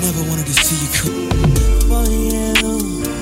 never wanted to see you cry for. You